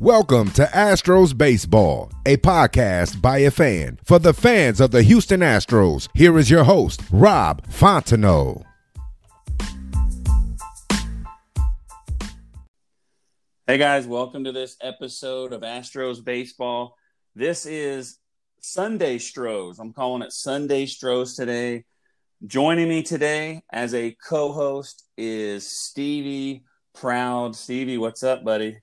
Welcome to Astros Baseball, a podcast by a fan for the fans of the Houston Astros. Here is your host, Rob Fontenot. Hey guys, welcome to this episode of Astros Baseball. This is Sunday Stros. I'm calling it Sunday Stros today. Joining me today as a co host is Stevie Proud. Stevie, what's up, buddy?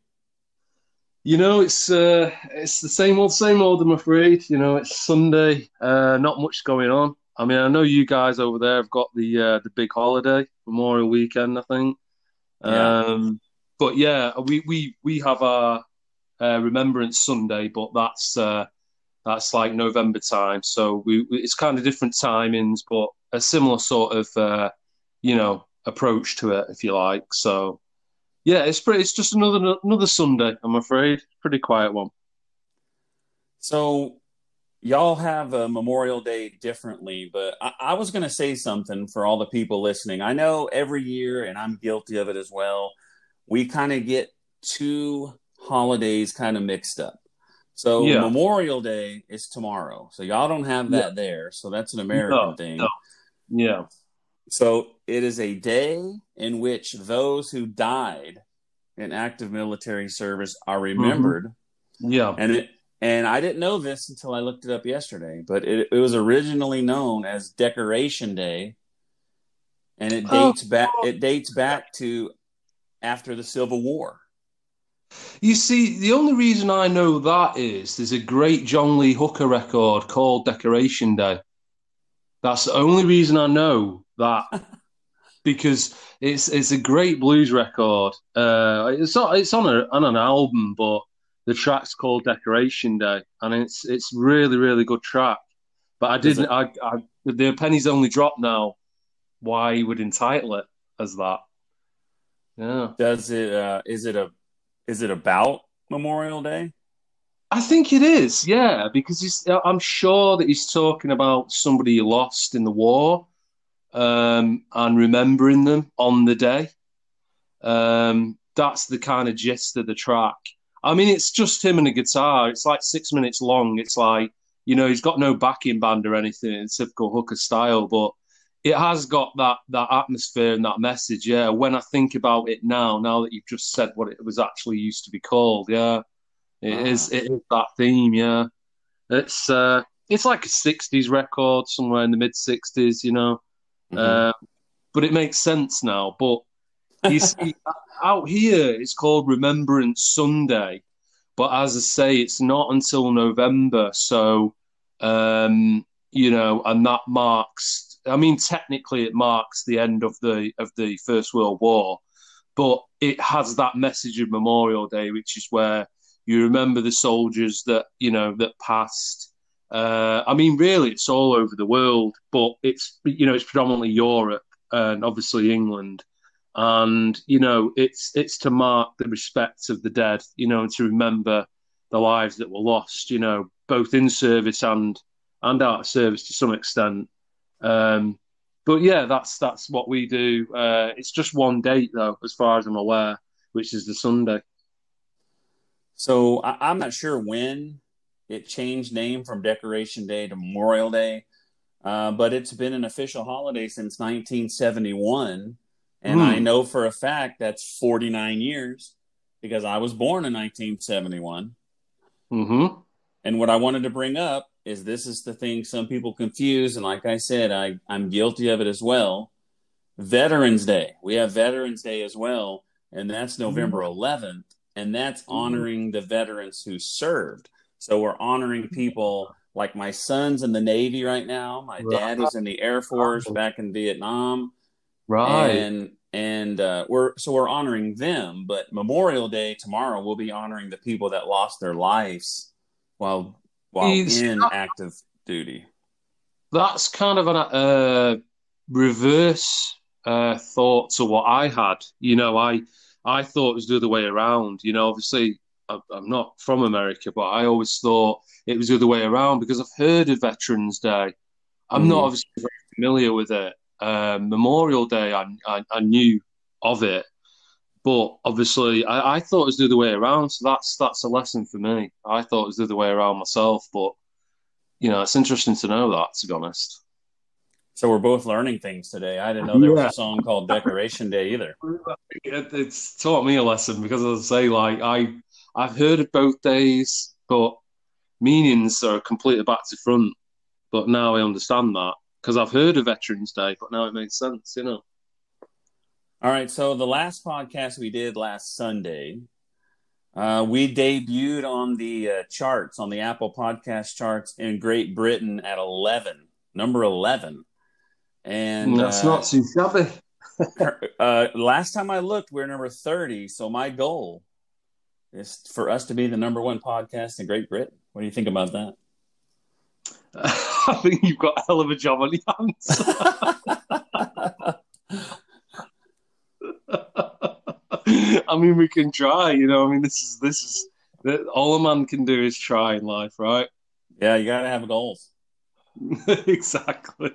You know, it's uh, it's the same old, same old. I'm afraid. You know, it's Sunday. Uh, not much going on. I mean, I know you guys over there have got the uh, the big holiday, Memorial Weekend, I think. Yeah. Um, but yeah, we we we have our uh, Remembrance Sunday, but that's uh, that's like November time. So we it's kind of different timings, but a similar sort of uh, you know approach to it, if you like. So yeah, it's pretty. It's just another another Sunday. I'm afraid, pretty quiet one. So, y'all have a Memorial Day differently, but I, I was going to say something for all the people listening. I know every year, and I'm guilty of it as well. We kind of get two holidays kind of mixed up. So Yeah. Memorial Day is tomorrow. So y'all don't have that there. So that's an American No, thing. no. Yeah, So it is a day in which those who died in active military service are mm-hmm. remembered. yeah. And it and I didn't know this until I looked it up yesterday, but it, it was originally known as Decoration Day, and it Oh. dates back. It dates back to after the Civil War. You see, the only reason I know that is there's a great John Lee Hooker record called Decoration Day. That's the only reason I know that because it's it's a great blues record. Uh, it's not, it's on a on an album, but the track's called Decoration Day, and it's it's really really good track. But I didn't. I, I the pennies only dropped now. Why you would entitle it as that? Yeah. Does it? Uh, is it a? Is it about Memorial Day? I think it is, yeah, because he's, I'm sure that he's talking about somebody he lost in the war um, and remembering them on the day. Um, that's the kind of gist of the track. I mean, it's just him and a guitar. It's like six minutes long. It's like, you know, he's got no backing band or anything in typical Hooker style, but it has got that that atmosphere and that message. Yeah, when I think about it now, now that you've just said what it was actually used to be called, yeah. It Ah. is. It is that theme. Yeah, it's uh, it's like a '60s record somewhere in the mid '60s. You know, Mhm. uh, but it makes sense now. But you see, out here, it's called Remembrance Sunday. But as I say, it's not until November. So, um, you know, and that marks. I mean, technically, it marks the end of the of the First World War, but it has that message of Memorial Day, which is where you remember the soldiers that you know that passed. Uh, I mean, really, it's all over the world, but it's you know it's predominantly Europe and obviously England, and you know it's it's to mark the respect of the dead, you know, and to remember the lives that were lost, you know, both in service and and out of service to some extent. Um, but yeah, that's that's what we do. Uh, it's just one date though, as far as I'm aware, which is the Sunday. So I'm not sure when it changed name from Decoration Day to Memorial Day, uh, but it's been an official holiday since 1971, and Hmm. I know for a fact that's 49 years because I was born in 1971. hmm And what I wanted to bring up is this is the thing some people confuse, and like I said, I I'm guilty of it as well. Veterans Day. We have Veterans Day as well, and that's November 11th, and that's honoring the veterans who served. So we're honoring people like my son's in the Navy right now. My dad was in the Air Force back in Vietnam. Right. And and uh, we're so we're honoring them, but Memorial Day tomorrow we'll be honoring the people that lost their lives while while Is in active duty. That's kind of a uh, reverse uh, thought to what I had. You know, I I thought it was the other way around. You know, obviously I'm not from America, but I always thought it was the other way around because I've heard of Veterans Day. I'm not Mhm. obviously very familiar with it. Um, Memorial Day, I, I I knew of it, but obviously I, I thought it was the other way around. So that's that's a lesson for me. I thought it was the other way around myself, but you know, it's interesting to know that. To be honest. So we're both learning things today. I didn't know there was a song called Decoration Day either. It, it's taught me a lesson because, as I say, like I, I've heard of both days, but meanings are completely back to front. But now I understand that because I've heard of Veterans Day, but now it makes sense, you know. All right. So the last podcast we did last Sunday, uh, we debuted on the uh, charts on the Apple Podcast charts in Great Britain at eleven, number eleven, and That's uh, not too shabby. uh, last time I looked, we are number 30. So my goal is for us to be the number one podcast in Great Britain. What do you think about that? I think you've got a hell of a job on your hands. I mean, we can try. You know, I mean, this is this is all a man can do is try in life, right? yeah, you got to have goals. exactly.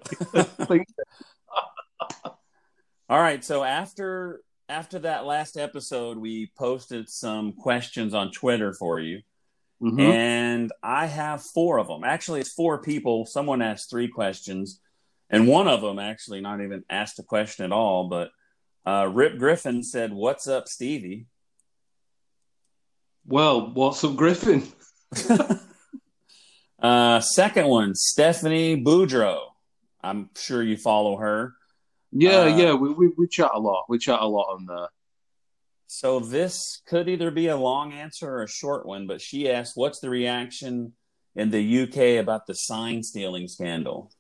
All right. So after after that last episode, we posted some questions on Twitter for you. Mhm. And I have four of them. Actually, it's four people. Someone asked three questions, and one of them actually not even asked a question at all. But uh, Rip Griffin said, "What's up, Stevie?" Well, what's up, Griffin? Uh, second one, Stephanie Boudreau. I'm sure you follow her. Yeah, Uh, yeah, we, we we chat a lot. We chat a lot on there. So this could either be a long answer or a short one. But she asked, "What's the reaction in the UK about the sign stealing scandal?"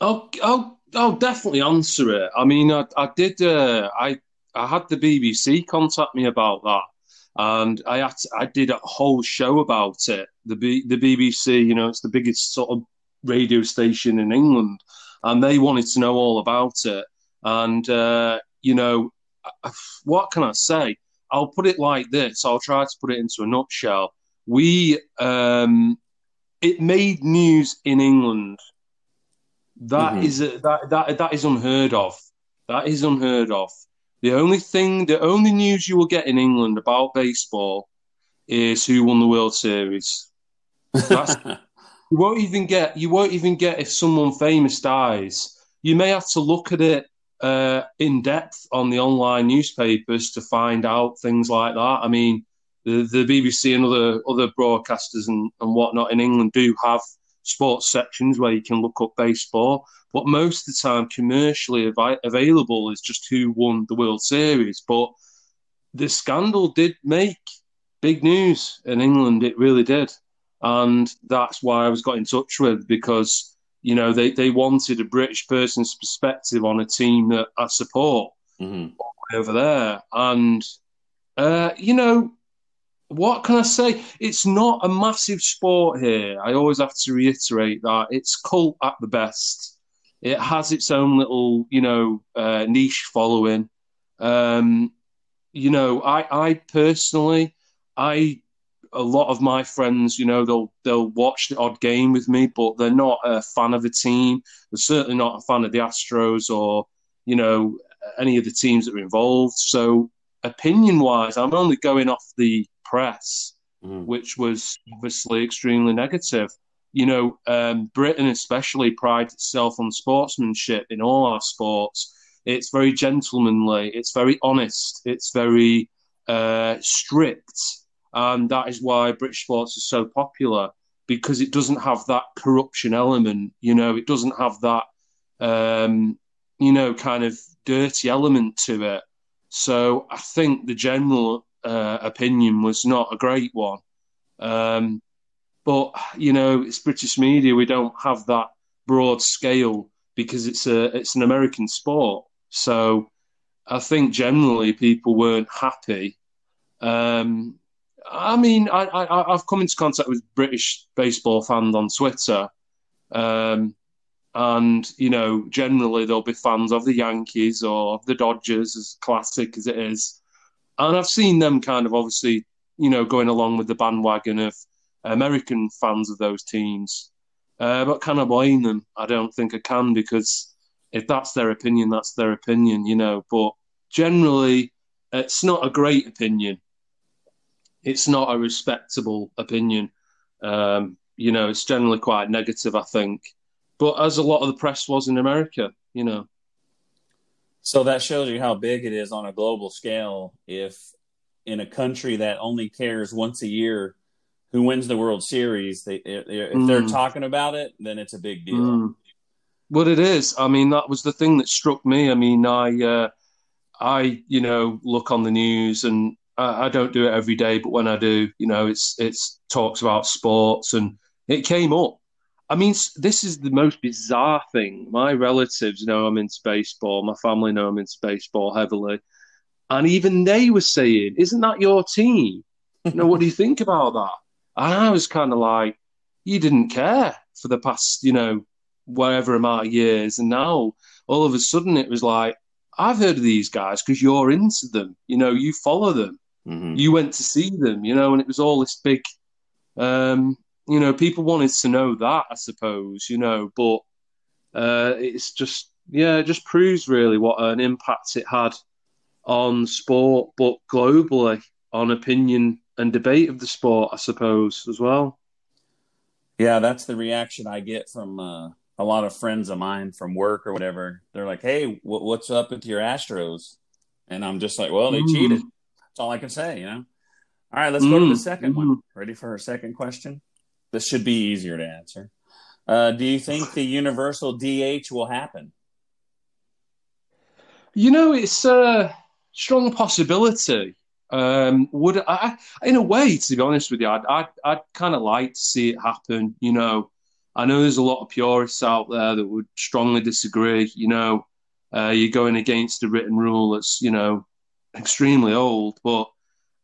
I'll, I'll, I'll definitely answer it. I mean, I, I did. Uh, I, I had the BBC contact me about that, and I had to- I did a whole show about it. The B, the BBC, you know, it's the biggest sort of radio station in England, and they wanted to know all about it. And uh, you know, what can I say? I'll put it like this. I'll try to put it into a nutshell. We, um, it made news in England. That Mhm. is a, that that that is unheard of. That is unheard of. The only thing, the only news you will get in England about baseball is who won the World Series. That's, you won't even get. You won't even get if someone famous dies. You may have to look at it uh, in depth on the online newspapers to find out things like that. I mean, the, the BBC and other other broadcasters and, and whatnot in England do have sports sections where you can look up baseball, but most of the time, commercially avi- available is just who won the World Series. But the scandal did make big news in England. It really did, and that's why I was got in touch with because you know they, they wanted a British person's perspective on a team that I support Mhm. over there. And, uh, you know, what can I say? It's not a massive sport here. I always have to reiterate that. It's cult at the best. It has its own little, you know, uh, niche following. Um, you know, I, I personally, I, a lot of my friends, you know, they'll they'll watch the odd game with me, but they're not a fan of the team. They're certainly not a fan of the Astros or, you know, any of the teams that are involved. So, opinion wise, I'm only going off the press, Mhm. which was obviously extremely negative. You know, um, Britain especially prides itself on sportsmanship in all our sports. It's very gentlemanly, it's very honest, it's very uh, strict. And that is why British sports is so popular because it doesn't have that corruption element. You know, it doesn't have that, um, you know, kind of dirty element to it. So I think the general uh, opinion was not a great one. Um, but, you know, it's British media. We don't have that broad scale because it's a it's an American sport. So I think generally people weren't happy. Um, I mean, I, I, have come into contact with British baseball fans on Twitter, um, and you know, generally they'll be fans of the Yankees or the Dodgers, as classic as it is. And I've seen them kind of obviously, you know, going along with the bandwagon of American fans of those teams. Uh, but can I blame them? I don't think I can because if that's their opinion, that's their opinion, you know. But generally, it's not a great opinion. It's not a respectable opinion. Um, you know, it's generally quite negative, I think. But as a lot of the press was in America, you know. So that shows you how big it is on a global scale. If in a country that only cares once a year who wins the World Series, they, if mm. they're talking about it, then it's a big deal. Mm. Well, it is. I mean, that was the thing that struck me. I mean, I, uh, I, you know, look on the news, and I, I, don't do it every day, but when I do, you know, it's it's talks about sports, and it came up. I mean, this is the most bizarre thing. My relatives know I'm into baseball. My family know I'm into baseball heavily, and even they were saying, "Isn't that your team?" you know, what do you think about that? And I was kind of like, "You didn't care for the past, you know, whatever amount of years, and now all of a sudden it was like, I've heard of these guys because you're into them. You know, you follow them. Mm-hmm. You went to see them. You know, and it was all this big. Um, you know, people wanted to know that, I suppose. You know, but uh, it's just yeah, it just proves really what an impact it had on sport, but globally on opinion and debate of the sport, I suppose, as well. Yeah, that's the reaction I get from uh, a lot of friends of mine from work or whatever. They're like, "Hey, w- what's up with your Astros?" And I'm just like, "Well, they mm. cheated." That's all I can say, you know. All right, let's mm. go to the 2nd mm. one. Ready for our second question? This should be easier to answer. Uh, do you think the universal DH will happen? You know, it's a strong possibility. Um, would I, in a way, to be honest with you, I'd, I'd, I'd kind of like to see it happen. You know, I know there's a lot of purists out there that would strongly disagree. You know, uh, you're going against a written rule that's you know extremely old, but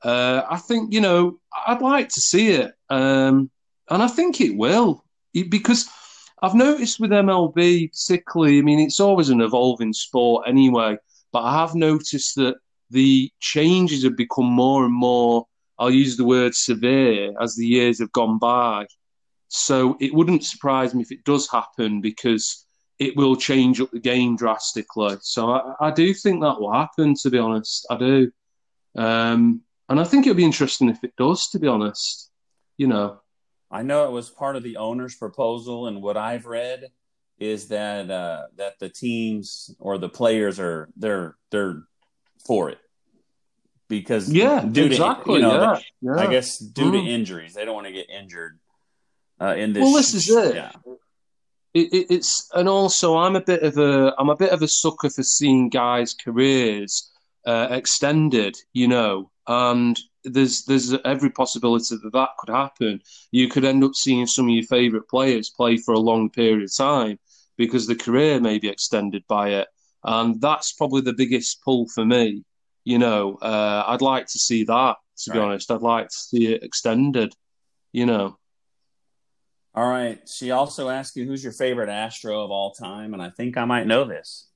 uh, I think you know I'd like to see it, um, and I think it will because I've noticed with MLB particularly. I mean, it's always an evolving sport anyway, but I have noticed that the changes have become more and more. I'll use the word severe as the years have gone by. So it wouldn't surprise me if it does happen because it will change up the game drastically. So I, I do think that will happen, to be honest. I do. Um, and I think it'll be interesting if it does, to be honest. You know. I know it was part of the owner's proposal, and what I've read is that uh, that the teams or the players are they're they're for it because yeah, due exactly. To, you know, yeah, the, yeah. I guess due mm. to injuries, they don't want to get injured uh, in this. Well, this is it. Yeah. It, it, it's and also I'm a bit of a I'm a bit of a sucker for seeing guys' careers uh, extended, you know, and there's there's every possibility that that could happen. You could end up seeing some of your favourite players play for a long period of time because the career may be extended by it, and that's probably the biggest pull for me. You know, uh, I'd like to see that. To right. be honest, I'd like to see it extended. You know. All right. She also asked you who's your favorite Astro of all time, and I think I might know this.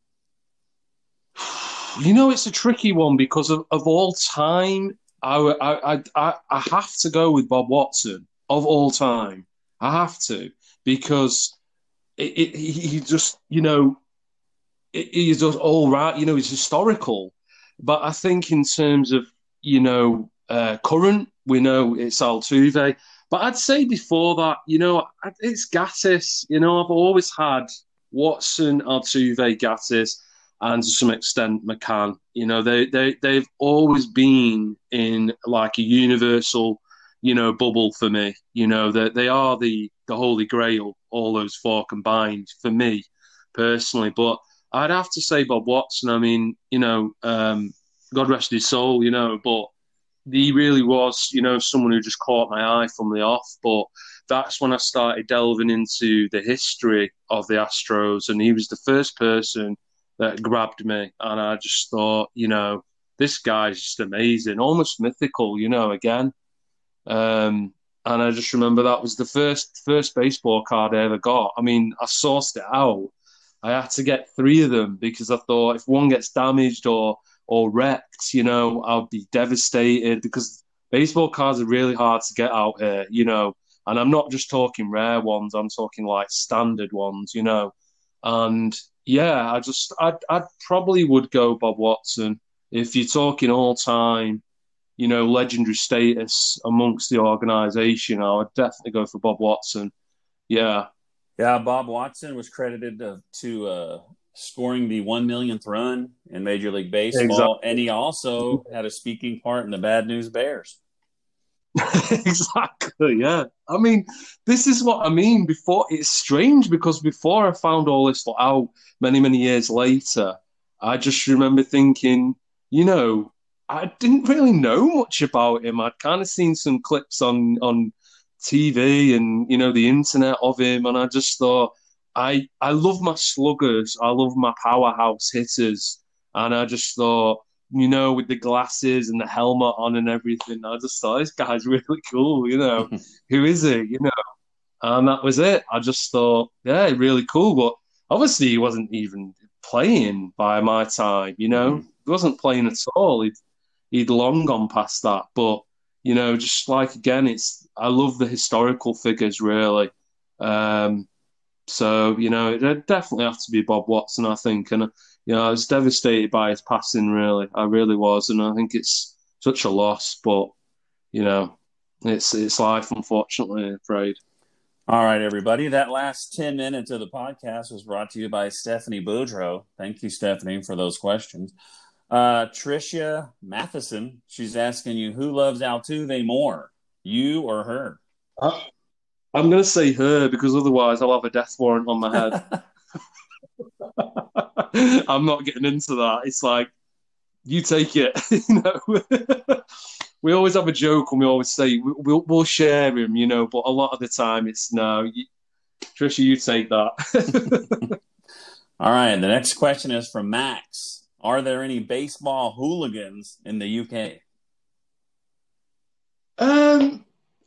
You know, it's a tricky one because of, of all time, I, I, I, I have to go with Bob Watson of all time. I have to because it, it, he just, you know, he's just all right. You know, he's historical. But I think in terms of, you know, uh, current, we know it's Altuve. But I'd say before that, you know, it's Gattis. You know, I've always had Watson, Altuve, Gattis, and to some extent McCann. You know, they they they've always been in like a universal, you know, bubble for me. You know, that they, they are the the holy grail, all those four combined for me personally. But I'd have to say Bob Watson. I mean, you know, um, God rest his soul. You know, but he really was, you know, someone who just caught my eye from the off. But that's when I started delving into the history of the Astros, and he was the first person that grabbed me, and I just thought, you know, this guy's just amazing, almost mythical, you know, again. Um, and I just remember that was the first first baseball card I ever got. I mean, I sourced it out. I had to get three of them because I thought if one gets damaged or or wrecked, you know, I'll be devastated because baseball cards are really hard to get out here, you know. And I'm not just talking rare ones; I'm talking like standard ones, you know. And yeah, I just, I, I probably would go Bob Watson if you're talking all time, you know, legendary status amongst the organisation. I would definitely go for Bob Watson. Yeah, yeah. Bob Watson was credited to, to uh, scoring the one millionth run in Major League Baseball, exactly. and he also had a speaking part in the Bad News Bears. exactly, yeah. I mean, this is what I mean. Before it's strange because before I found all this out many, many years later, I just remember thinking, you know, I didn't really know much about him. I'd kind of seen some clips on on TV and you know the internet of him, and I just thought I I love my sluggers. I love my powerhouse hitters, and I just thought, you know, with the glasses and the helmet on and everything, I just thought this guy's really cool. You know, who is he? You know, and that was it. I just thought, yeah, really cool. But obviously, he wasn't even playing by my time. You know, mm-hmm. he wasn't playing at all. He'd he'd long gone past that. But you know, just like again, it's I love the historical figures really. Um, so you know, it definitely have to be Bob Watson, I think. And you know, I was devastated by his passing. Really, I really was, and I think it's such a loss. But you know, it's it's life, unfortunately. I'm afraid. All right, everybody. That last 10 minutes of the podcast was brought to you by Stephanie Boudreau. Thank you, Stephanie, for those questions. Uh, Tricia Matheson, she's asking you who loves Altuve more, you or her? Uh, I'm going to say her because otherwise I'll have a death warrant on my head. I'm not getting into that. It's like you take it. you know, we always have a joke and we always say we'll, we'll share him. You know, but a lot of the time it's no. You, Trisha, you take that. All right. The next question is from Max. Are there any baseball hooligans in the UK? Um,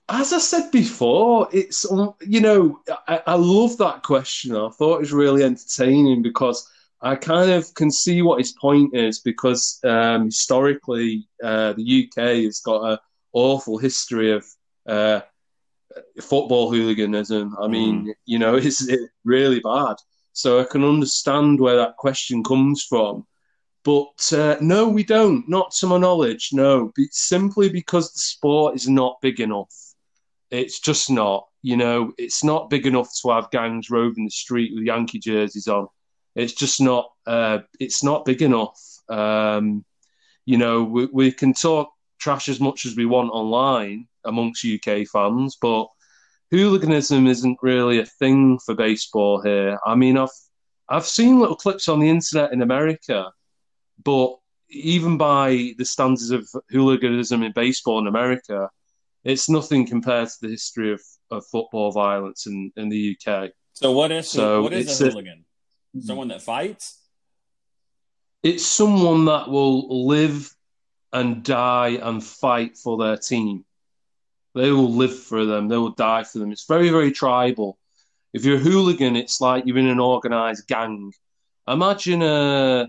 as I said before, it's you know I, I, love that question. I thought it was really entertaining because I kind of can see what his point is because um, historically uh, the UK has got an awful history of uh, football hooliganism. I mean, mm. you know, it's, it's really bad. So I can understand where that question comes from. But uh, no, we don't. Not to my knowledge. No, simply because the sport is not big enough. It's just not. You know, it's not big enough to have gangs roving the street with Yankee jerseys on. It's just not. Uh, it's not big enough. Um, you know, we, we can talk trash as much as we want online amongst UK fans, but hooliganism isn't really a thing for baseball here. I mean, I've I've seen little clips on the internet in America, but even by the standards of hooliganism in baseball in America, it's nothing compared to the history of, of football violence in, in the UK. So what is so what is a hooligan? A, someone that fights? It's someone that will live and die and fight for their team. They will live for them. They will die for them. It's very, very tribal. If you're a hooligan, it's like you're in an organized gang. Imagine a,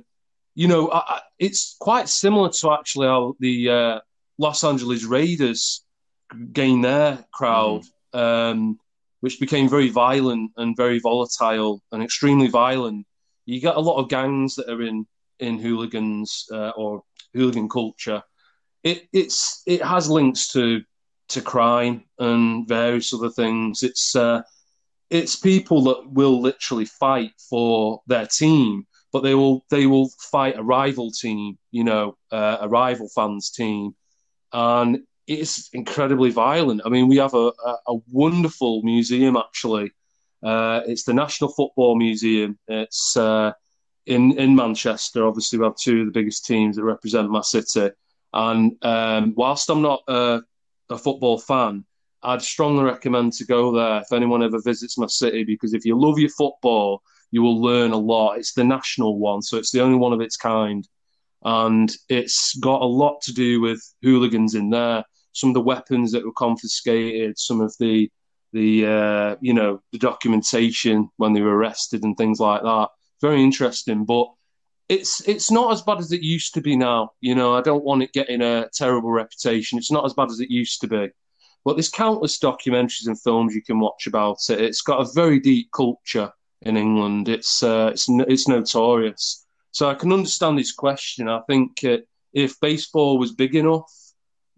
you know, I, it's quite similar to actually how the uh, Los Angeles Raiders gain their crowd, mm. um, which became very violent and very volatile and extremely violent. You get a lot of gangs that are in in hooligans uh, or hooligan culture. It it's it has links to to crime and various other things. It's uh, it's people that will literally fight for their team, but they will they will fight a rival team, you know, uh, a rival fans team, and it's incredibly violent. I mean, we have a, a, a wonderful museum actually. Uh, it's the National Football Museum. It's uh, in in Manchester. Obviously, we have two of the biggest teams that represent my city, And um, whilst I'm not a, a football fan, I'd strongly recommend to go there if anyone ever visits my city because if you love your football, you will learn a lot. It's the national one, so it's the only one of its kind. And it's got a lot to do with hooligans in there. Some of the weapons that were confiscated, some of the the uh, you know the documentation when they were arrested and things like that. Very interesting, but it's it's not as bad as it used to be now. You know, I don't want it getting a terrible reputation. It's not as bad as it used to be. But there's countless documentaries and films you can watch about it. It's got a very deep culture in England. It's uh, it's it's notorious. So I can understand this question. I think uh, if baseball was big enough,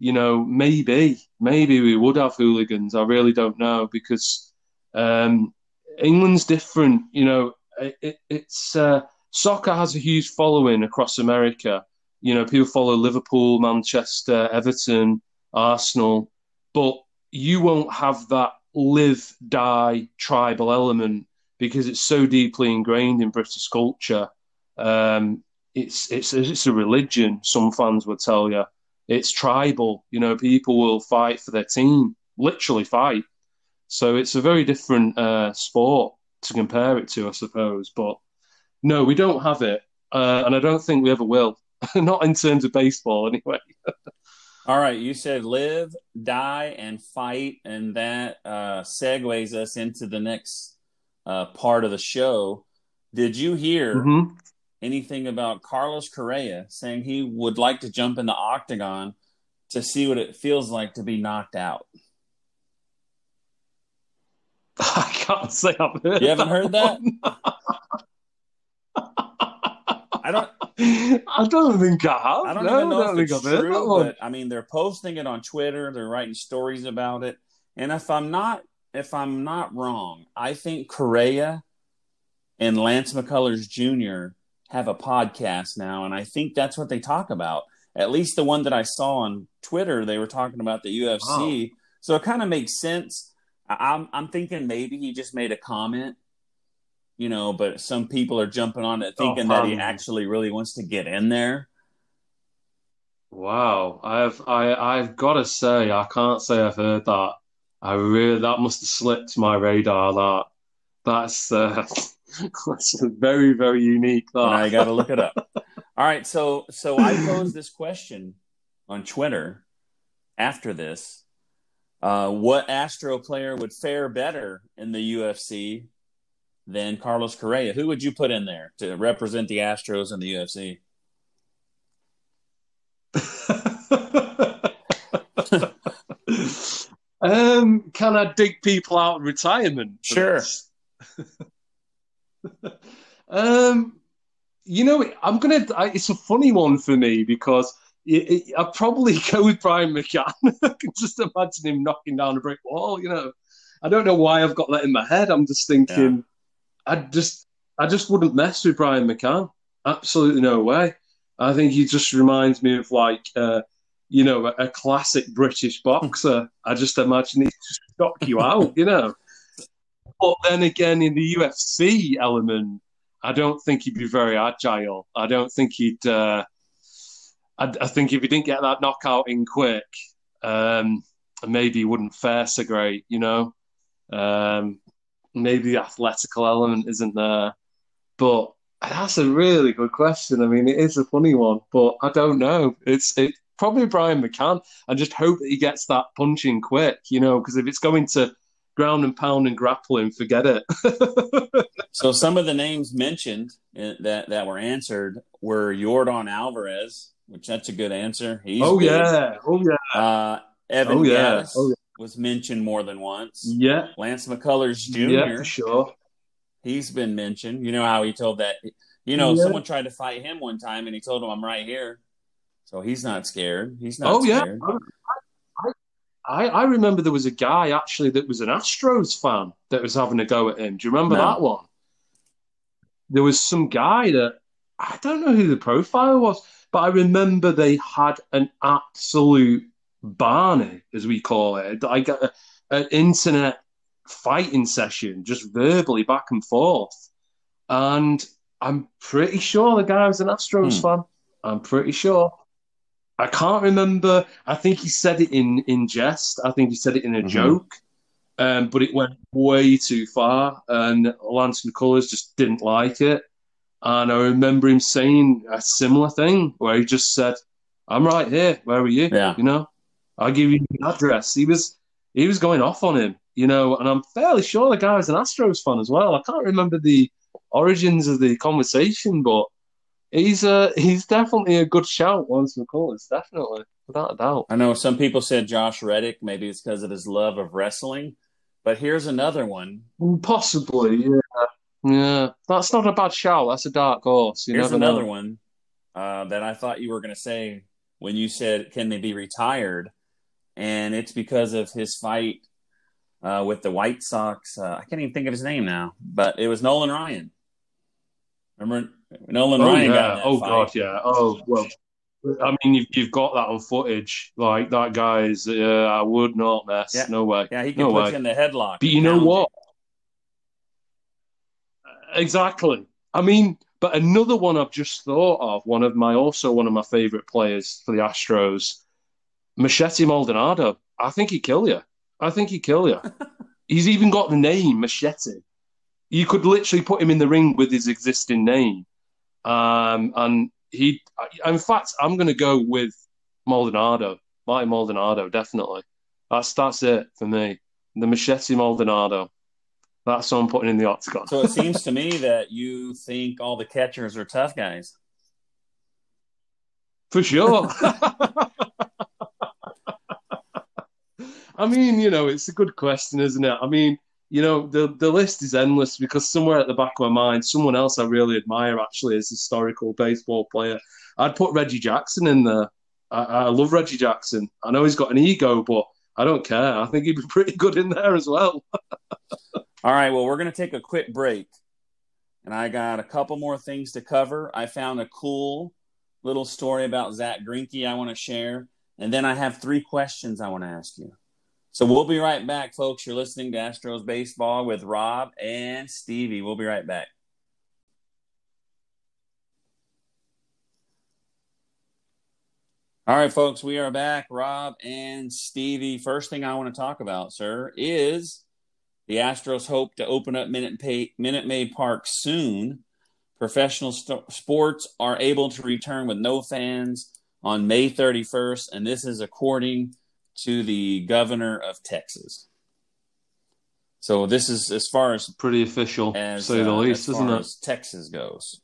you know, maybe maybe we would have hooligans. I really don't know because um, England's different. You know, it, it's uh, soccer has a huge following across America. You know, people follow Liverpool, Manchester, Everton, Arsenal, but you won't have that live die tribal element because it's so deeply ingrained in British culture. Um, it's it's it's a religion. Some fans would tell you it's tribal. You know, people will fight for their team, literally fight. So it's a very different uh, sport to compare it to, I suppose. But no, we don't have it, uh, and I don't think we ever will. Not in terms of baseball, anyway. All right, you said live, die, and fight, and that uh, segues us into the next uh, part of the show. Did you hear mm-hmm. Anything about Carlos Correa saying he would like to jump in the octagon to see what it feels like to be knocked out? I can't say I've heard. You haven't heard that? I don't. I don't think I have. I don't no, even know if it's true, but I mean, they're posting it on Twitter. They're writing stories about it. And if I'm not, if I'm not wrong, I think Correa and Lance McCullers Jr. have a podcast now, and I think that's what they talk about. At least the one that I saw on Twitter, they were talking about the UFC. Oh. So it kind of makes sense. I'm I'm thinking maybe he just made a comment you know, but some people are jumping on it thinking oh, that he actually really wants to get in there. Wow, I've I I've got to say I can't say I've heard that. I really that must have slipped my radar. That that's uh, that's very very unique. That I got to look it up. All right, so so I posed this question on Twitter after this. Uh, what Astro player would fare better in the UFC than Carlos Correa. Who would you put in there to represent the Astros in the UFC? um, can I dig people out of retirement? Sure. um, you know, I'm gonna. It's a funny one for me because I'd probably go with Brian McCann. I can just imagine him knocking down a brick wall. You know, I don't know why I've got that in my head. I'm just thinking I just I just wouldn't mess with Brian McCann. Absolutely no way. I think he just reminds me of like uh, you know a, a, classic British boxer. I just imagine he'd just knock you out, you know. But then again, in the UFC element, I don't think he'd be very agile. I don't think he'd. Uh, I, I, think if he didn't get that knockout in quick, um, maybe he wouldn't fare so great, you know. Um, maybe the athletical element isn't there. But that's a really good question. I mean, it is a funny one, but I don't know. It's it probably Brian McCann. I just hope that he gets that punching quick, you know, because if it's going to ground and pound and grappling, forget it. so some of the names mentioned uh, that that were answered were Yordan Alvarez, which that's a good answer. He's oh big. yeah, oh yeah. Uh, Evan oh, yeah. oh yeah was mentioned more than once. Yeah. Lance McCullers Jr. Yeah, for sure. He's been mentioned. You know how he told that, you know, yeah. someone tried to fight him one time and he told him, I'm right here. So he's not scared. He's not oh, scared. yeah. I, I remember there was a guy actually that was an Astros fan that was having a go at him. Do you remember no. that one? There was some guy that I don't know who the profile was, but I remember they had an absolute Barney, as we call it, like a, an internet fighting session, just verbally back and forth. And I'm pretty sure the guy was an Astros hmm. fan. I'm pretty sure. I can't remember. I think he said it in in jest. I think he said it in a Mhm. joke, um, but it went way too far, and Lance McCullers just didn't like it. And I remember him saying a similar thing where he just said, "I'm right here. Where are you? Yeah. You know, I'll give you the address." He was he was going off on him, you know, and I'm fairly sure the guy was an Astros fan as well. I can't remember the origins of the conversation, but he's uh he's definitely a good shout. Lance McCullers, definitely, without a doubt. I know some people said Josh Reddick. Maybe it's because of his love of wrestling. But here's another one. Possibly, yeah. Yeah, that's not a bad shout. That's a dark horse. You Here's another know. one uh, that I thought you were going to say when you said, "Can they be retired?" And it's because of his fight uh, with the White Sox. Uh, I can't even think of his name now, but it was Nolan Ryan. Remember Nolan Oh Ryan yeah. Oh fight. god, yeah. Oh well. I mean, you've, you've got that on footage. Like that guy's. Uh, I would not mess. Yeah. No way. Yeah, he can no put way. you in the headlock. But you know what? Exactly. I mean, but another one I've just thought of, one of my also one of my favorite players for the Astros, Machete Maldonado. I think he'd kill you. I think he'd kill you. He's even got the name Machete. You could literally put him in the ring with his existing name. Um, and he, in fact, I'm going to go with Maldonado, Marty Maldonado, definitely. That's that's it for me. The Machete Maldonado. That's what I'm putting in the octagon. So it seems to me that you think all the catchers are tough guys. For sure. I mean, you know, it's a good question, isn't it? I mean, you know, the the list is endless because somewhere at the back of my mind, someone else I really admire actually is a historical baseball player. I'd put Reggie Jackson in there. I, I love Reggie Jackson. I know he's got an ego, but I don't care. I think he'd be pretty good in there as well. All right, well, we're going to take a quick break. And I got a couple more things to cover. I found a cool little story about Zack Greinke I want to share. And then I have three questions I want to ask you. So we'll be right back, folks. You're listening to Astros Baseball with Rob and Stevie. We'll be right back. All right, folks, we are back. Rob and Stevie. First thing I want to talk about, sir, is the Astros hope to open up Minute, Pay, Minute Maid Park soon. Professional st- sports are able to return with no fans on May 31st, and this is according to the governor of Texas. So this is as far as Pretty official, as say the uh, least, as isn't far it? as Texas goes.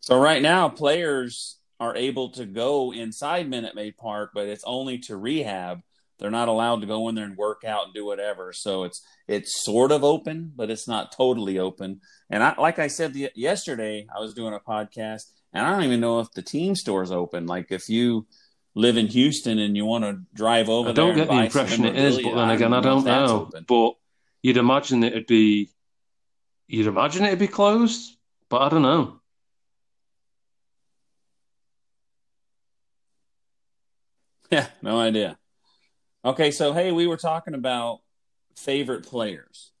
So right now, players are able to go inside Minute Maid Park, but it's only to rehab. They're not allowed to go in there and work out and do whatever. So it's it's sort of open, but it's not totally open. And I, like I said the, yesterday, I was doing a podcast, and I don't even know if the team store's open. Like if you live in Houston and you want to drive over I don't get the impression it is, but then again, I don't know. open. But you'd imagine it'd be, you'd imagine it'd be closed, but I don't know. Yeah, no idea. Okay, so hey, we were talking about favorite players,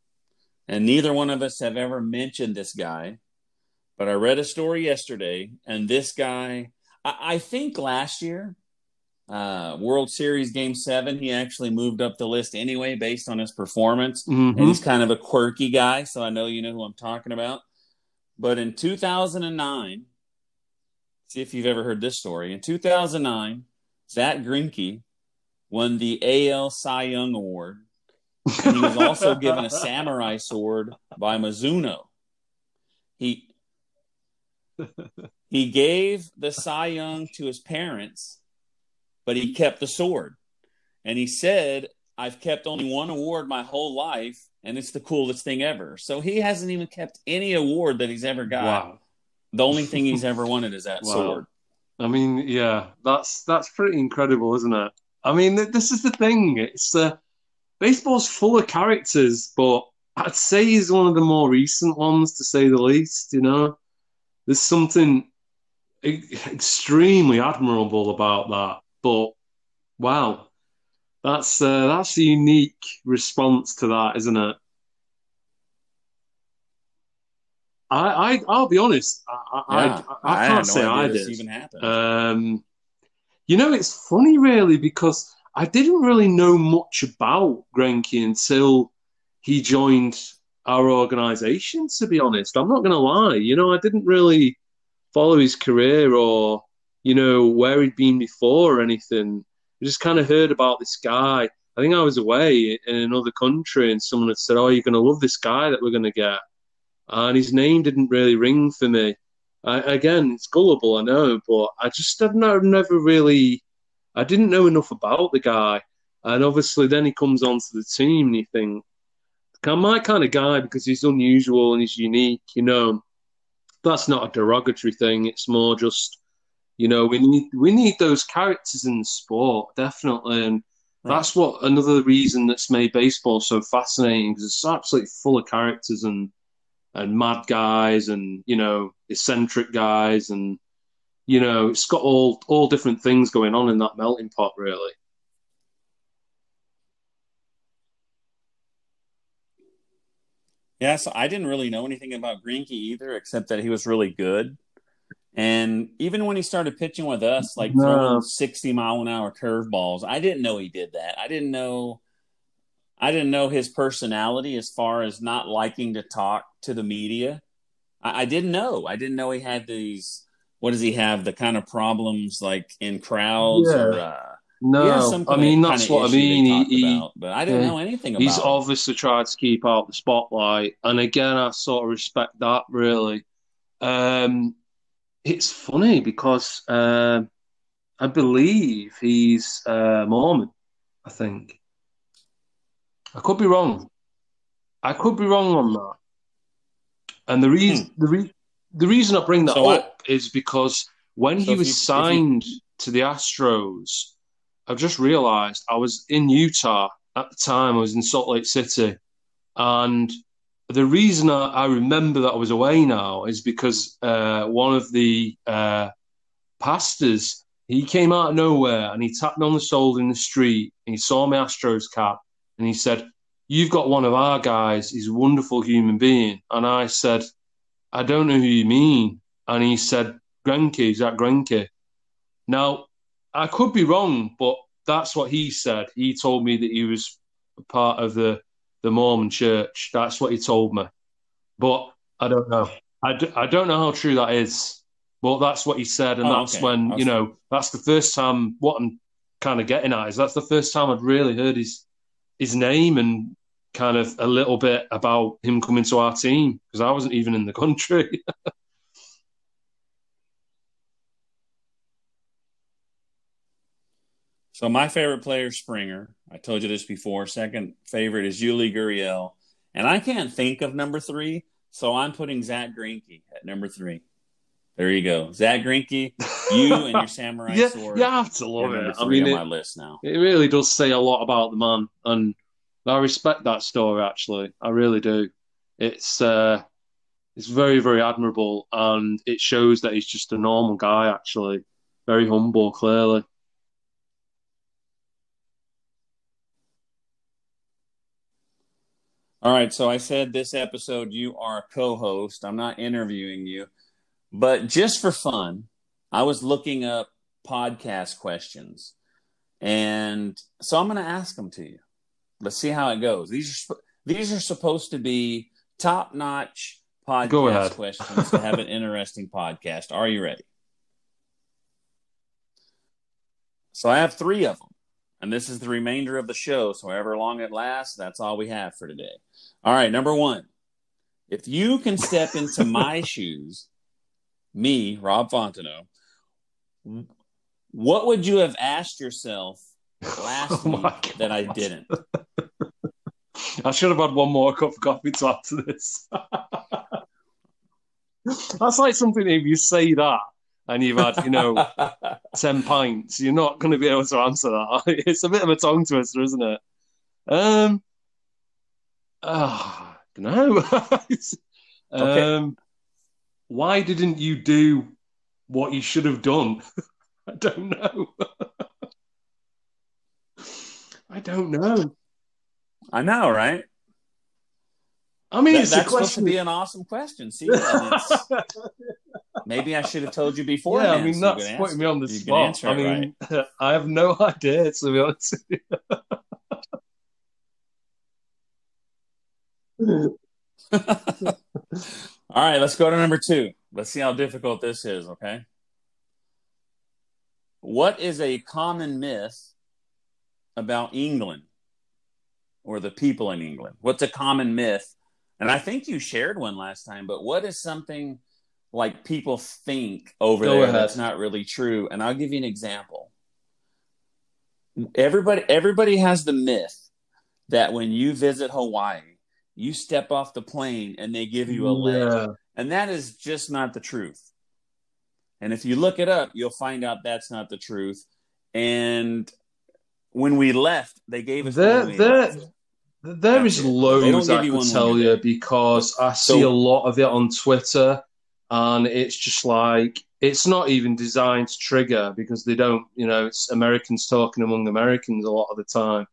and neither one of us have ever mentioned this guy. But I read a story yesterday, and this guy, I, I think last year, uh, World Series Game Seven, he actually moved up the list anyway based on his performance, and Mhm. he's kind of a quirky guy, so I know you know who I'm talking about. But in 2009, see if you've ever heard this story. In 2009, Zack Greinke won the AL Cy Young Award, and he was also given a samurai sword by Mizuno. He he gave the Cy Young to his parents, but he kept the sword. And he said, I've kept only one award my whole life, and it's the coolest thing ever. So he hasn't even kept any award that he's ever got. Wow. The only thing he's ever wanted is that Wow. sword. I mean, yeah, that's that's pretty incredible, isn't it? I mean, th- this is the thing. It's uh, baseball's full of characters, but I'd say he's one of the more recent ones, to say the least. You know, there's something extremely admirable about that. But wow, that's uh, that's a unique response to that, isn't it? I, I I'll be honest. I I, Yeah, I, I can't no say I did. even happened. Um, you know, it's funny, really, because I didn't really know much about Greinke until he joined our organisation. To be honest, I'm not going to lie. You know, I didn't really follow his career or you know where he'd been before or anything. I just kind of heard about this guy. I think I was away in another country, and someone had said, "Oh, you're going to love this guy that we're going to get," and his name didn't really ring for me. I, again, it's gullible, I know, but I just have never, never really, I didn't know enough about the guy. And obviously, then he comes onto the team, and you think, "Kind my kind of guy because he's unusual and he's unique." You know, that's not a derogatory thing. It's more just, you know, we need we need those characters in sport definitely, and that's what another reason that's made baseball so fascinating because it's absolutely full of characters and and mad guys and you know eccentric guys and you know it's got all all different things going on in that melting pot really. Yeah, so I didn't really know anything about Greinke either, except that he was really good. And even when he started pitching with us, like No. throwing sixty mile an hour curveballs, I didn't know he did that. I didn't know, I didn't know his personality as far as not liking to talk to the media. I, I didn't know. I didn't know he had these. What does he have? The kind of problems like in crowds Yeah. or. Uh, No, I mean that's what I mean. He, he about, but I didn't yeah. know anything about. he's him. obviously tried to keep out the spotlight, and again, I sort of respect that really. Um, it's funny because um I believe he's uh, Mormon. I think I could be wrong. I could be wrong on that. And the reason the re- the reason I bring that Hmm. So I- up is because when So he was you- if you- signed to the Astros, I've just realised I was in Utah at the time. I was in Salt Lake City, and the reason I, I remember that I was away now is because uh, one of the uh, pastors he came out of nowhere and he tapped me on the shoulder in the street and he saw my Astros cap and he said, "You've got one of our guys. He's a wonderful human being." And I said, "I don't know who you mean." And he said, "Greinke, is that Greinke?" Now, I could be wrong, but that's what he said. He told me that he was a part of the the Mormon church. That's what he told me. But I don't know. I, d- I don't know how true that is. But that's what he said, and Oh, that's okay. when I you know that's the first time. What I'm kind of getting at is that's the first time I'd really heard his his name and kind of a little bit about him coming to our team because I wasn't even in the country. So my favorite player is Springer. I told you this before. Second favorite is Yuli Gurriel. And I can't think of number three, so I'm putting Zack Greinke at number three. There you go. Zack Greinke, you and your samurai yeah, sword. you have to love it. I mean, on it, my list now. It really does say a lot about the man, and I respect that story. Actually, I really do. It's uh, it's very, very admirable, and it shows that he's just a normal guy. Actually, very humble, clearly. All right, so I said this episode you are a co-host. I'm not interviewing you, but just for fun, I was looking up podcast questions, and so I'm going to ask them to you. Let's see how it goes. These are these are supposed to be top-notch podcast questions to have an interesting podcast. Are you ready? So I have three of them, and this is the remainder of the show. So however long it lasts, that's all we have for today. All right, number one. If you can step into my shoes, me, Rob Fontenot, what would you have asked yourself last Oh week that I didn't? I should have had one more cup of coffee to add to this. That's like something if you say that and you've had, you know, 10 pints, you're not going to be able to answer that. It's a bit of a tongue twister, isn't it? Um, oh, no. Okay. um, why didn't you do what you should have done? I don't know. I don't know. I know, right? I mean, That- it's that's a supposed to be an awesome question. See, maybe I should have told you before. yeah, I mean, that's putting me on the spot. I mean, I have no idea, to be honest. All right, let's go to number two. Let's see how difficult this is, okay? What is a common myth about England or the people in England? What's a common myth? And I think you shared one last time, but what is something like people think over Go there ahead. that's not really true? And I'll give you an example. Everybody everybody has the myth that when you visit Hawaii, you step off the plane and they give you a. Yeah. And that is just not the truth. And if you look it up, you'll find out that's not the truth. And when we left, they gave us There, one when there, left. there That's is it. They don't loads I could tell you because I see So- a lot of it on Twitter, and it's just like it's not even designed to trigger because they don't, you know, it's Americans talking among Americans a lot of the time.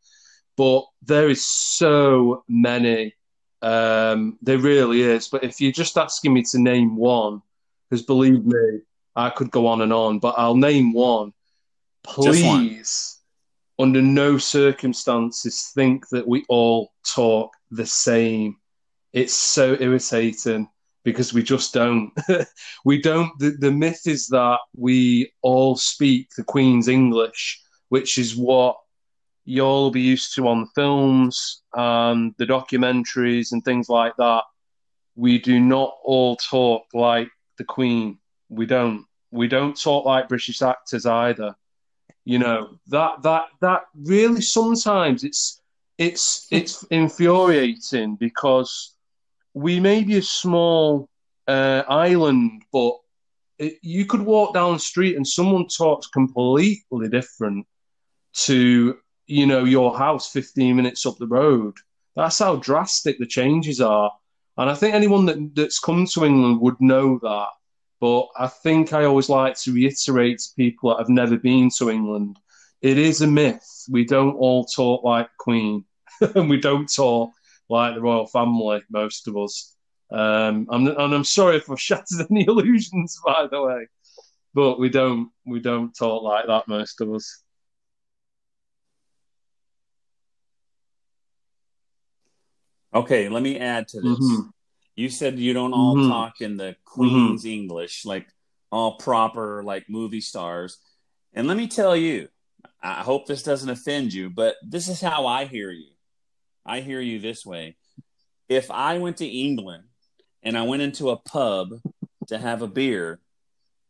But there is so many. Um, there really is. But if you're just asking me to name one, because believe me, I could go on and on, but I'll name one. Just one. Please, under no circumstances, think that we all talk the same. It's so irritating because we just don't. we don't. The, the myth is that we all speak the Queen's English, which is what you'll be used to on films and the documentaries and things like that. We do not all talk like the Queen. We don't. We don't talk like British actors either. You know that that that really sometimes it's it's it's infuriating because we may be a small uh, island, but it, you could walk down the street and someone talks completely different to you know your house 15 minutes up the road. That's how drastic the changes are, and I think anyone that that's come to England would know that. But I think I always like to reiterate to people that have never been to England, it is a myth. We don't all talk like Queen, and we don't talk like the royal family, most of us. Um, and, and I'm sorry if I've shattered any illusions, by the way, but we don't we don't talk like that, most of us. Okay, let me add to this. Mhm. You said you don't all Mhm. talk in the Queen's English, like all proper, like movie stars. And let me tell you, I hope this doesn't offend you, but this is how I hear you. I hear you this way. If I went to England and I went into a pub to have a beer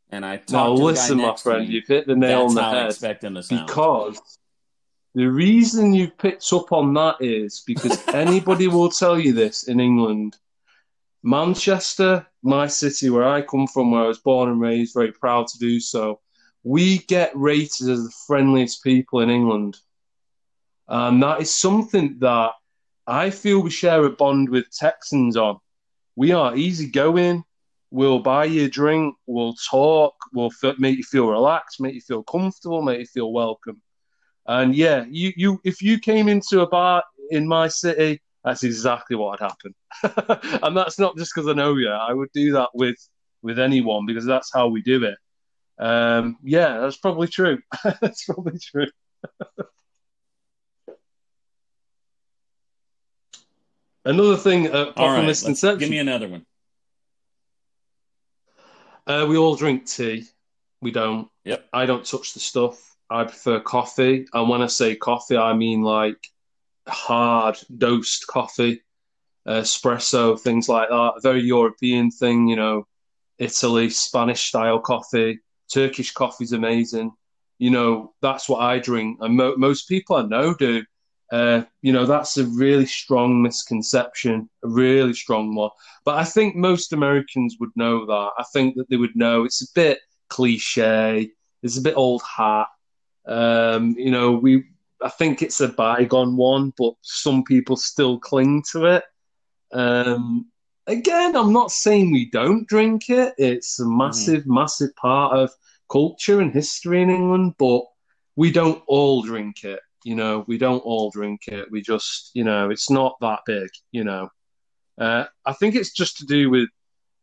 and I talked Now to listen, my friend, me, you've hit the nail on the how I head. expect them to sound. Because the reason you picked up on that is because anybody will tell you this in England. Manchester, my city where I come from, where I was born and raised, very proud to do so. We get rated as the friendliest people in England. And that is something that I feel we share a bond with Texans on. We are easygoing. We'll buy you a drink. We'll talk. We'll f- make you feel relaxed, make you feel comfortable, make you feel welcome. And yeah, you, you if you came into a bar in my city, that's exactly what would happen. and that's not just because I know you. I would do that with with anyone because that's how we do it. Um, yeah, that's probably true. that's probably true. Another thing, uh, apart all from right, misconception, give me another one. Uh, we all drink tea. We don't. Yep. I don't touch the stuff. I prefer coffee. And when I say coffee, I mean like hard dosed coffee, espresso, things like that. A very European thing, you know, Italy, Spanish style coffee. Turkish coffee's amazing. You know, that's what I drink. And mo- most people I know do. Uh, you know, that's a really strong misconception, a really strong one. But I think most Americans would know that. I think that they would know it's a bit cliche. It's a bit old hat. Um, you know, we. I think it's a bygone one, but some people still cling to it. Um, again, I'm not saying we don't drink it. It's a massive, massive part of culture and history in England, but we don't all drink it. You know, we don't all drink it. We just, you know, it's not that big. You know, Uh, I think it's just to do with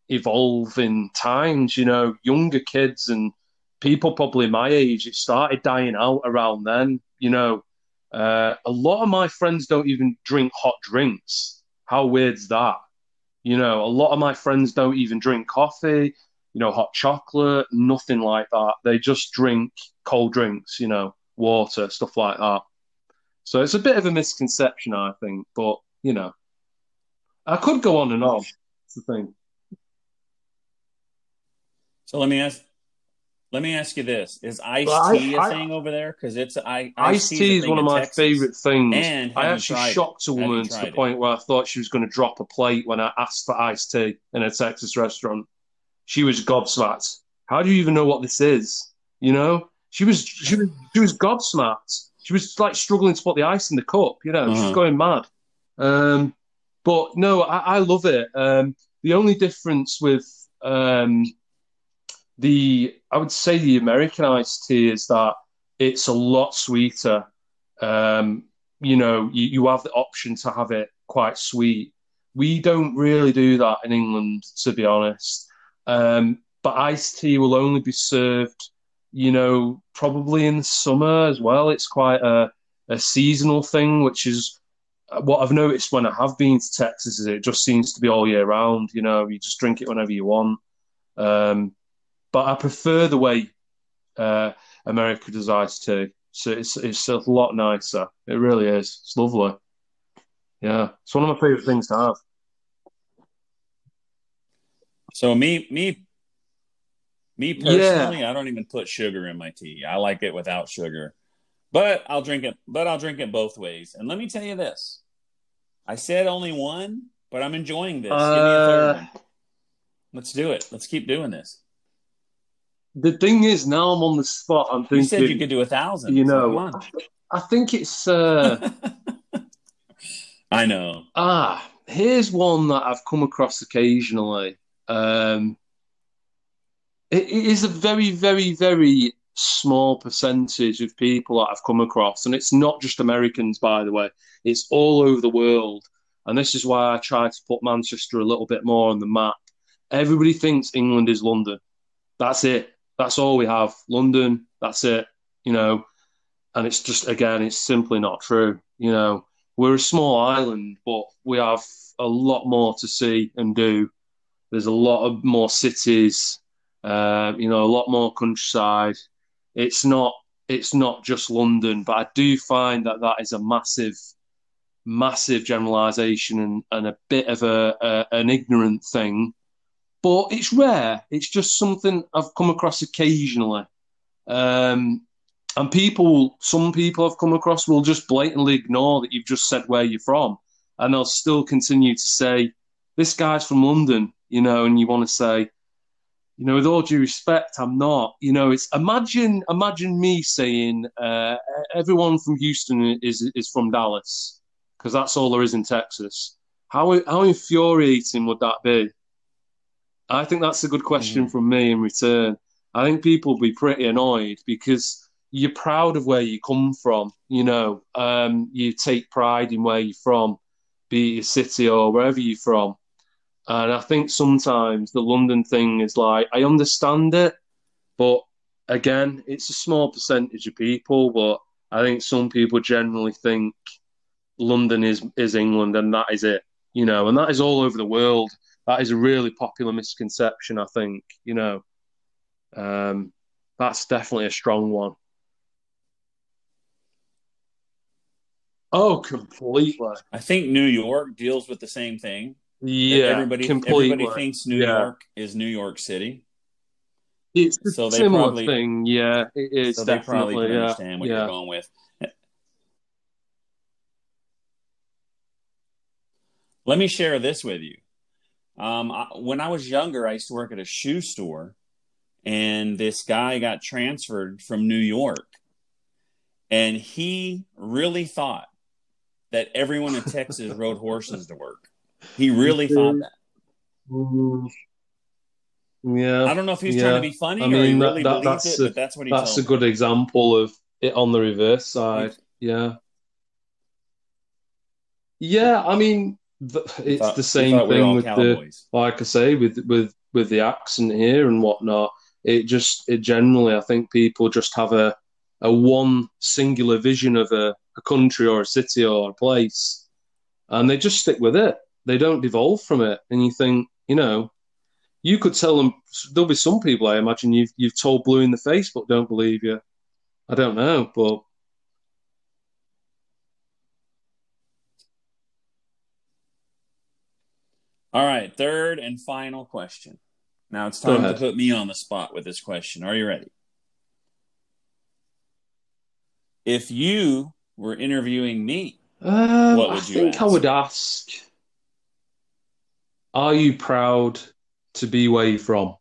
evolving times. You know, younger kids and people probably my age, it started dying out around then. You know, uh, a lot of my friends don't even drink hot drinks. How weird's that? You know, a lot of my friends don't even drink coffee, you know, hot chocolate, nothing like that. They just drink cold drinks, you know, water, stuff like that. So it's a bit of a misconception, I think, but you know, I could go on and on. It's the thing. So let me ask. Let me ask you this: Is iced Well, tea a I- thing over there? Because it's I, Iced tea is one of my favorite things. And I actually tried it? shocked a woman to the it? point where I thought she was going to drop a plate when I asked for iced tea in a Texas restaurant. She was gobsmacked. How do you even know what this is? You know, she was she was she was gobsmacked. She was like struggling to put the ice in the cup. You know, she was Uh-huh. going mad. Um, but no, I, I love it. Um, the only difference with um, the I would say the American iced tea is that it's a lot sweeter. Um, you know, you, you have the option to have it quite sweet. We don't really do that in England, to be honest. Um, but iced tea will only be served, you know, probably in summer as well. It's quite a, a seasonal thing, which is what I've noticed when I have been to Texas. Is it just seems to be all year round. You know, you just drink it whenever you want. Um, but I prefer the way uh, America does iced tea. So it's it's a lot nicer. It really is. It's lovely. Yeah, it's one of my favorite things to have. So me, me, me personally, I don't even put sugar in my tea. I like it without sugar, but I'll drink it. But I'll drink it both ways. And let me tell you this: I said only one, but I'm enjoying this. Give me a third Uh, one. Let's do it. Let's keep doing this. The thing is, now I'm on the spot. I'm You thinking. said you could do a thousand. you know, on. I think it's. Uh, I know. Ah, here's one that I've come across occasionally. Um, it, is a very, very, very small percentage of people that I've come across, and it's not just Americans, by the way. It's all over the world, and this is why I try to put Manchester a little bit more on the map. Everybody thinks England is London. That's it. That's all we have. London. That's it. You know, and it's just again, it's simply not true. You know, we're a small island, but we have a lot more to see and do. There's a lot of more cities, uh, you know, a lot more countryside. It's not it's not just London, but I do find that that is a massive, massive generalisation and, and a bit of a, a an ignorant thing. But it's rare. It's just something I've come across occasionally. Um, and people, some people I've come across will just blatantly ignore that you've just said where you're from, and they'll still continue to say, "This guy's from London," you know, and you want to say, you know, with all due respect, I'm not. You know, it's imagine imagine me saying uh, everyone from Houston is is from Dallas because that's all there is in Texas. How how infuriating would that be? I think that's a good question from me in return. I think people will be pretty annoyed because you're proud of where you come from. You know, um, you take pride in where you're from, be it your city or wherever you're from. And I think sometimes the London thing is like, I understand it, but again, it's a small percentage of people. But I think some people generally think London is, is England and that is it, you know, and that is all over the world. That is a really popular misconception, I think, you know. Um, that's definitely a strong one. Oh, completely. I think New York deals with the same thing. Yeah, everybody, completely. everybody thinks New Yeah. York is New York City, It's a So they similar probably- thing. Yeah, it is so they probably definitely. can yeah, understand what yeah. you're going with. Let me share this with you. Um, I, when I was younger, I used to work at a shoe store, and this guy got transferred from New York, and he really thought that everyone in Texas rode horses to work. He really thought that. Mm. Yeah, I don't know if he's Yeah. trying to be funny I or he mean, that- really that- believed that's it, a- but that's what he that's a me. good example of it on the reverse side. Yeah, yeah. I mean, the, it's thought- the same thought we were thing with the like I say with with with the accent here and whatnot. It just it generally, I think people just have a a one singular vision of a, a country or a city or a place, and they just stick with it. They don't devolve from it. And you think, you know, you could tell them. There'll be some people, I imagine, you've you've told blue in the face, but don't believe you. I don't know, but All right, third and final question. Now it's time to put me on the spot with this question. Are you ready? If you were interviewing me, Um, What would you think I would ask, are you proud to be where you're from?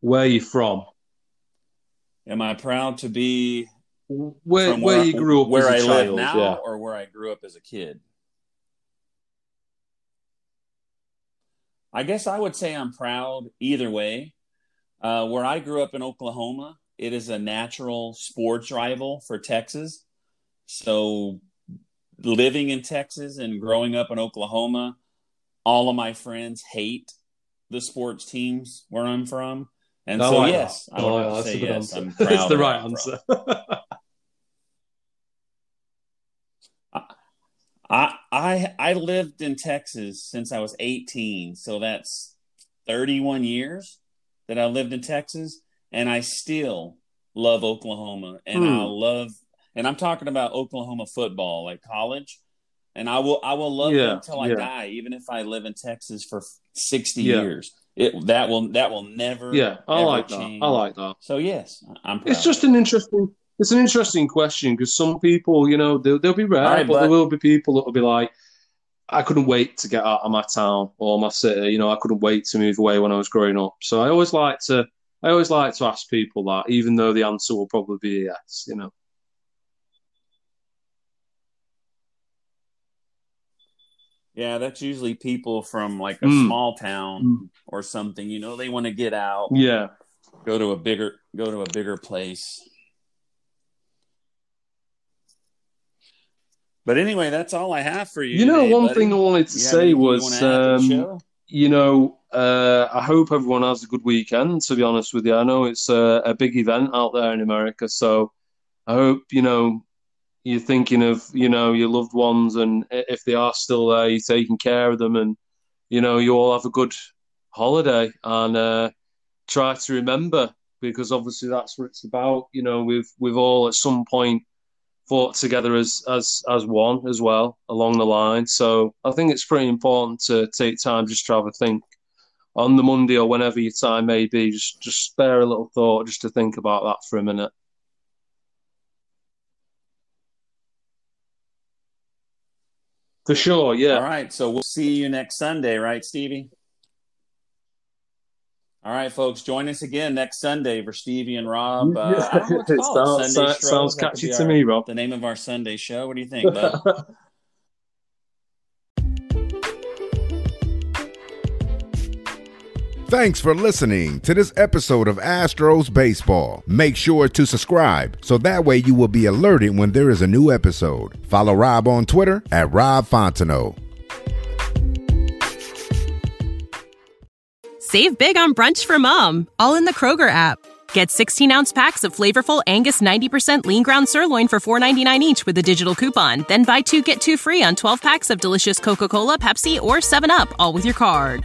Where you from? am I proud to be Where where I- you grew up where as a I child? live now, yeah. or where I grew up as a kid? I guess I would say I'm proud either way. Uh, where I grew up in Oklahoma, it is a natural sports rival for Texas. So, living in Texas and growing up in Oklahoma, all of my friends hate the sports teams where I'm from. And I so, like yes. I would Oh, that's say yes. answer. I'm proud it's the right answer. I I I lived in Texas since I was 18, so that's 31 years that I lived in Texas, and I still love Oklahoma, and Hmm. I love, and I'm talking about Oklahoma football, like college, and I will I will love Yeah, them till I yeah. die, even if I live in Texas for 60 Yeah. years. It that will that will never yeah, I like that. I like that. So yes, I'm proud. It's just an interesting. It's an interesting question because some people, you know, they'll, they'll be rare, right, but bud. there will be people that will be like, I couldn't wait to get out of my town or my city. You know, I couldn't wait to move away when I was growing up. So I always like to, I always like to ask people that, even though the answer will probably be yes. You know. Yeah, that's usually people from like a Mm. small town or something. You know, they want to get out, Yeah. go to a bigger, go to a bigger place. But anyway, that's all I have for you. You know, today, one buddy. thing I wanted to You say you was, wanna add to the um, you know, uh, I hope everyone has a good weekend. To be honest with you, I know it's a, a big event out there in America, so I hope you know you're thinking of you know your loved ones, and if they are still there, you're taking care of them, and you know you all have a good holiday and uh, try to remember because obviously that's what it's about. You know, we've we've all at some point fought together as as as one as well along the line. So I think it's pretty important to take time just to have a think on the Monday or whenever your time may be. Just just spare a little thought just to think about that for a minute. For sure, yeah. All right, so we'll see you next Sunday, right, Stevie? All right, folks, join us again next Sunday for Stevie and Rob. Uh, I don't know what to It call it. sounds, Sunday sounds, sounds catchy to our- me, Rob. The name of our Sunday show. What do you think, bud? Thanks for listening to this episode of Astros Baseball. Make sure to subscribe so that way you will be alerted when there is a new episode. Follow Rob on Twitter at Rob Fontenot. Save big on brunch for mom, all in the Kroger app. Get 16 ounce packs of flavorful Angus 90% lean ground sirloin for $4.99 each with a digital coupon. Then buy two get two free on 12 packs of delicious Coca Cola, Pepsi, or 7UP, all with your card.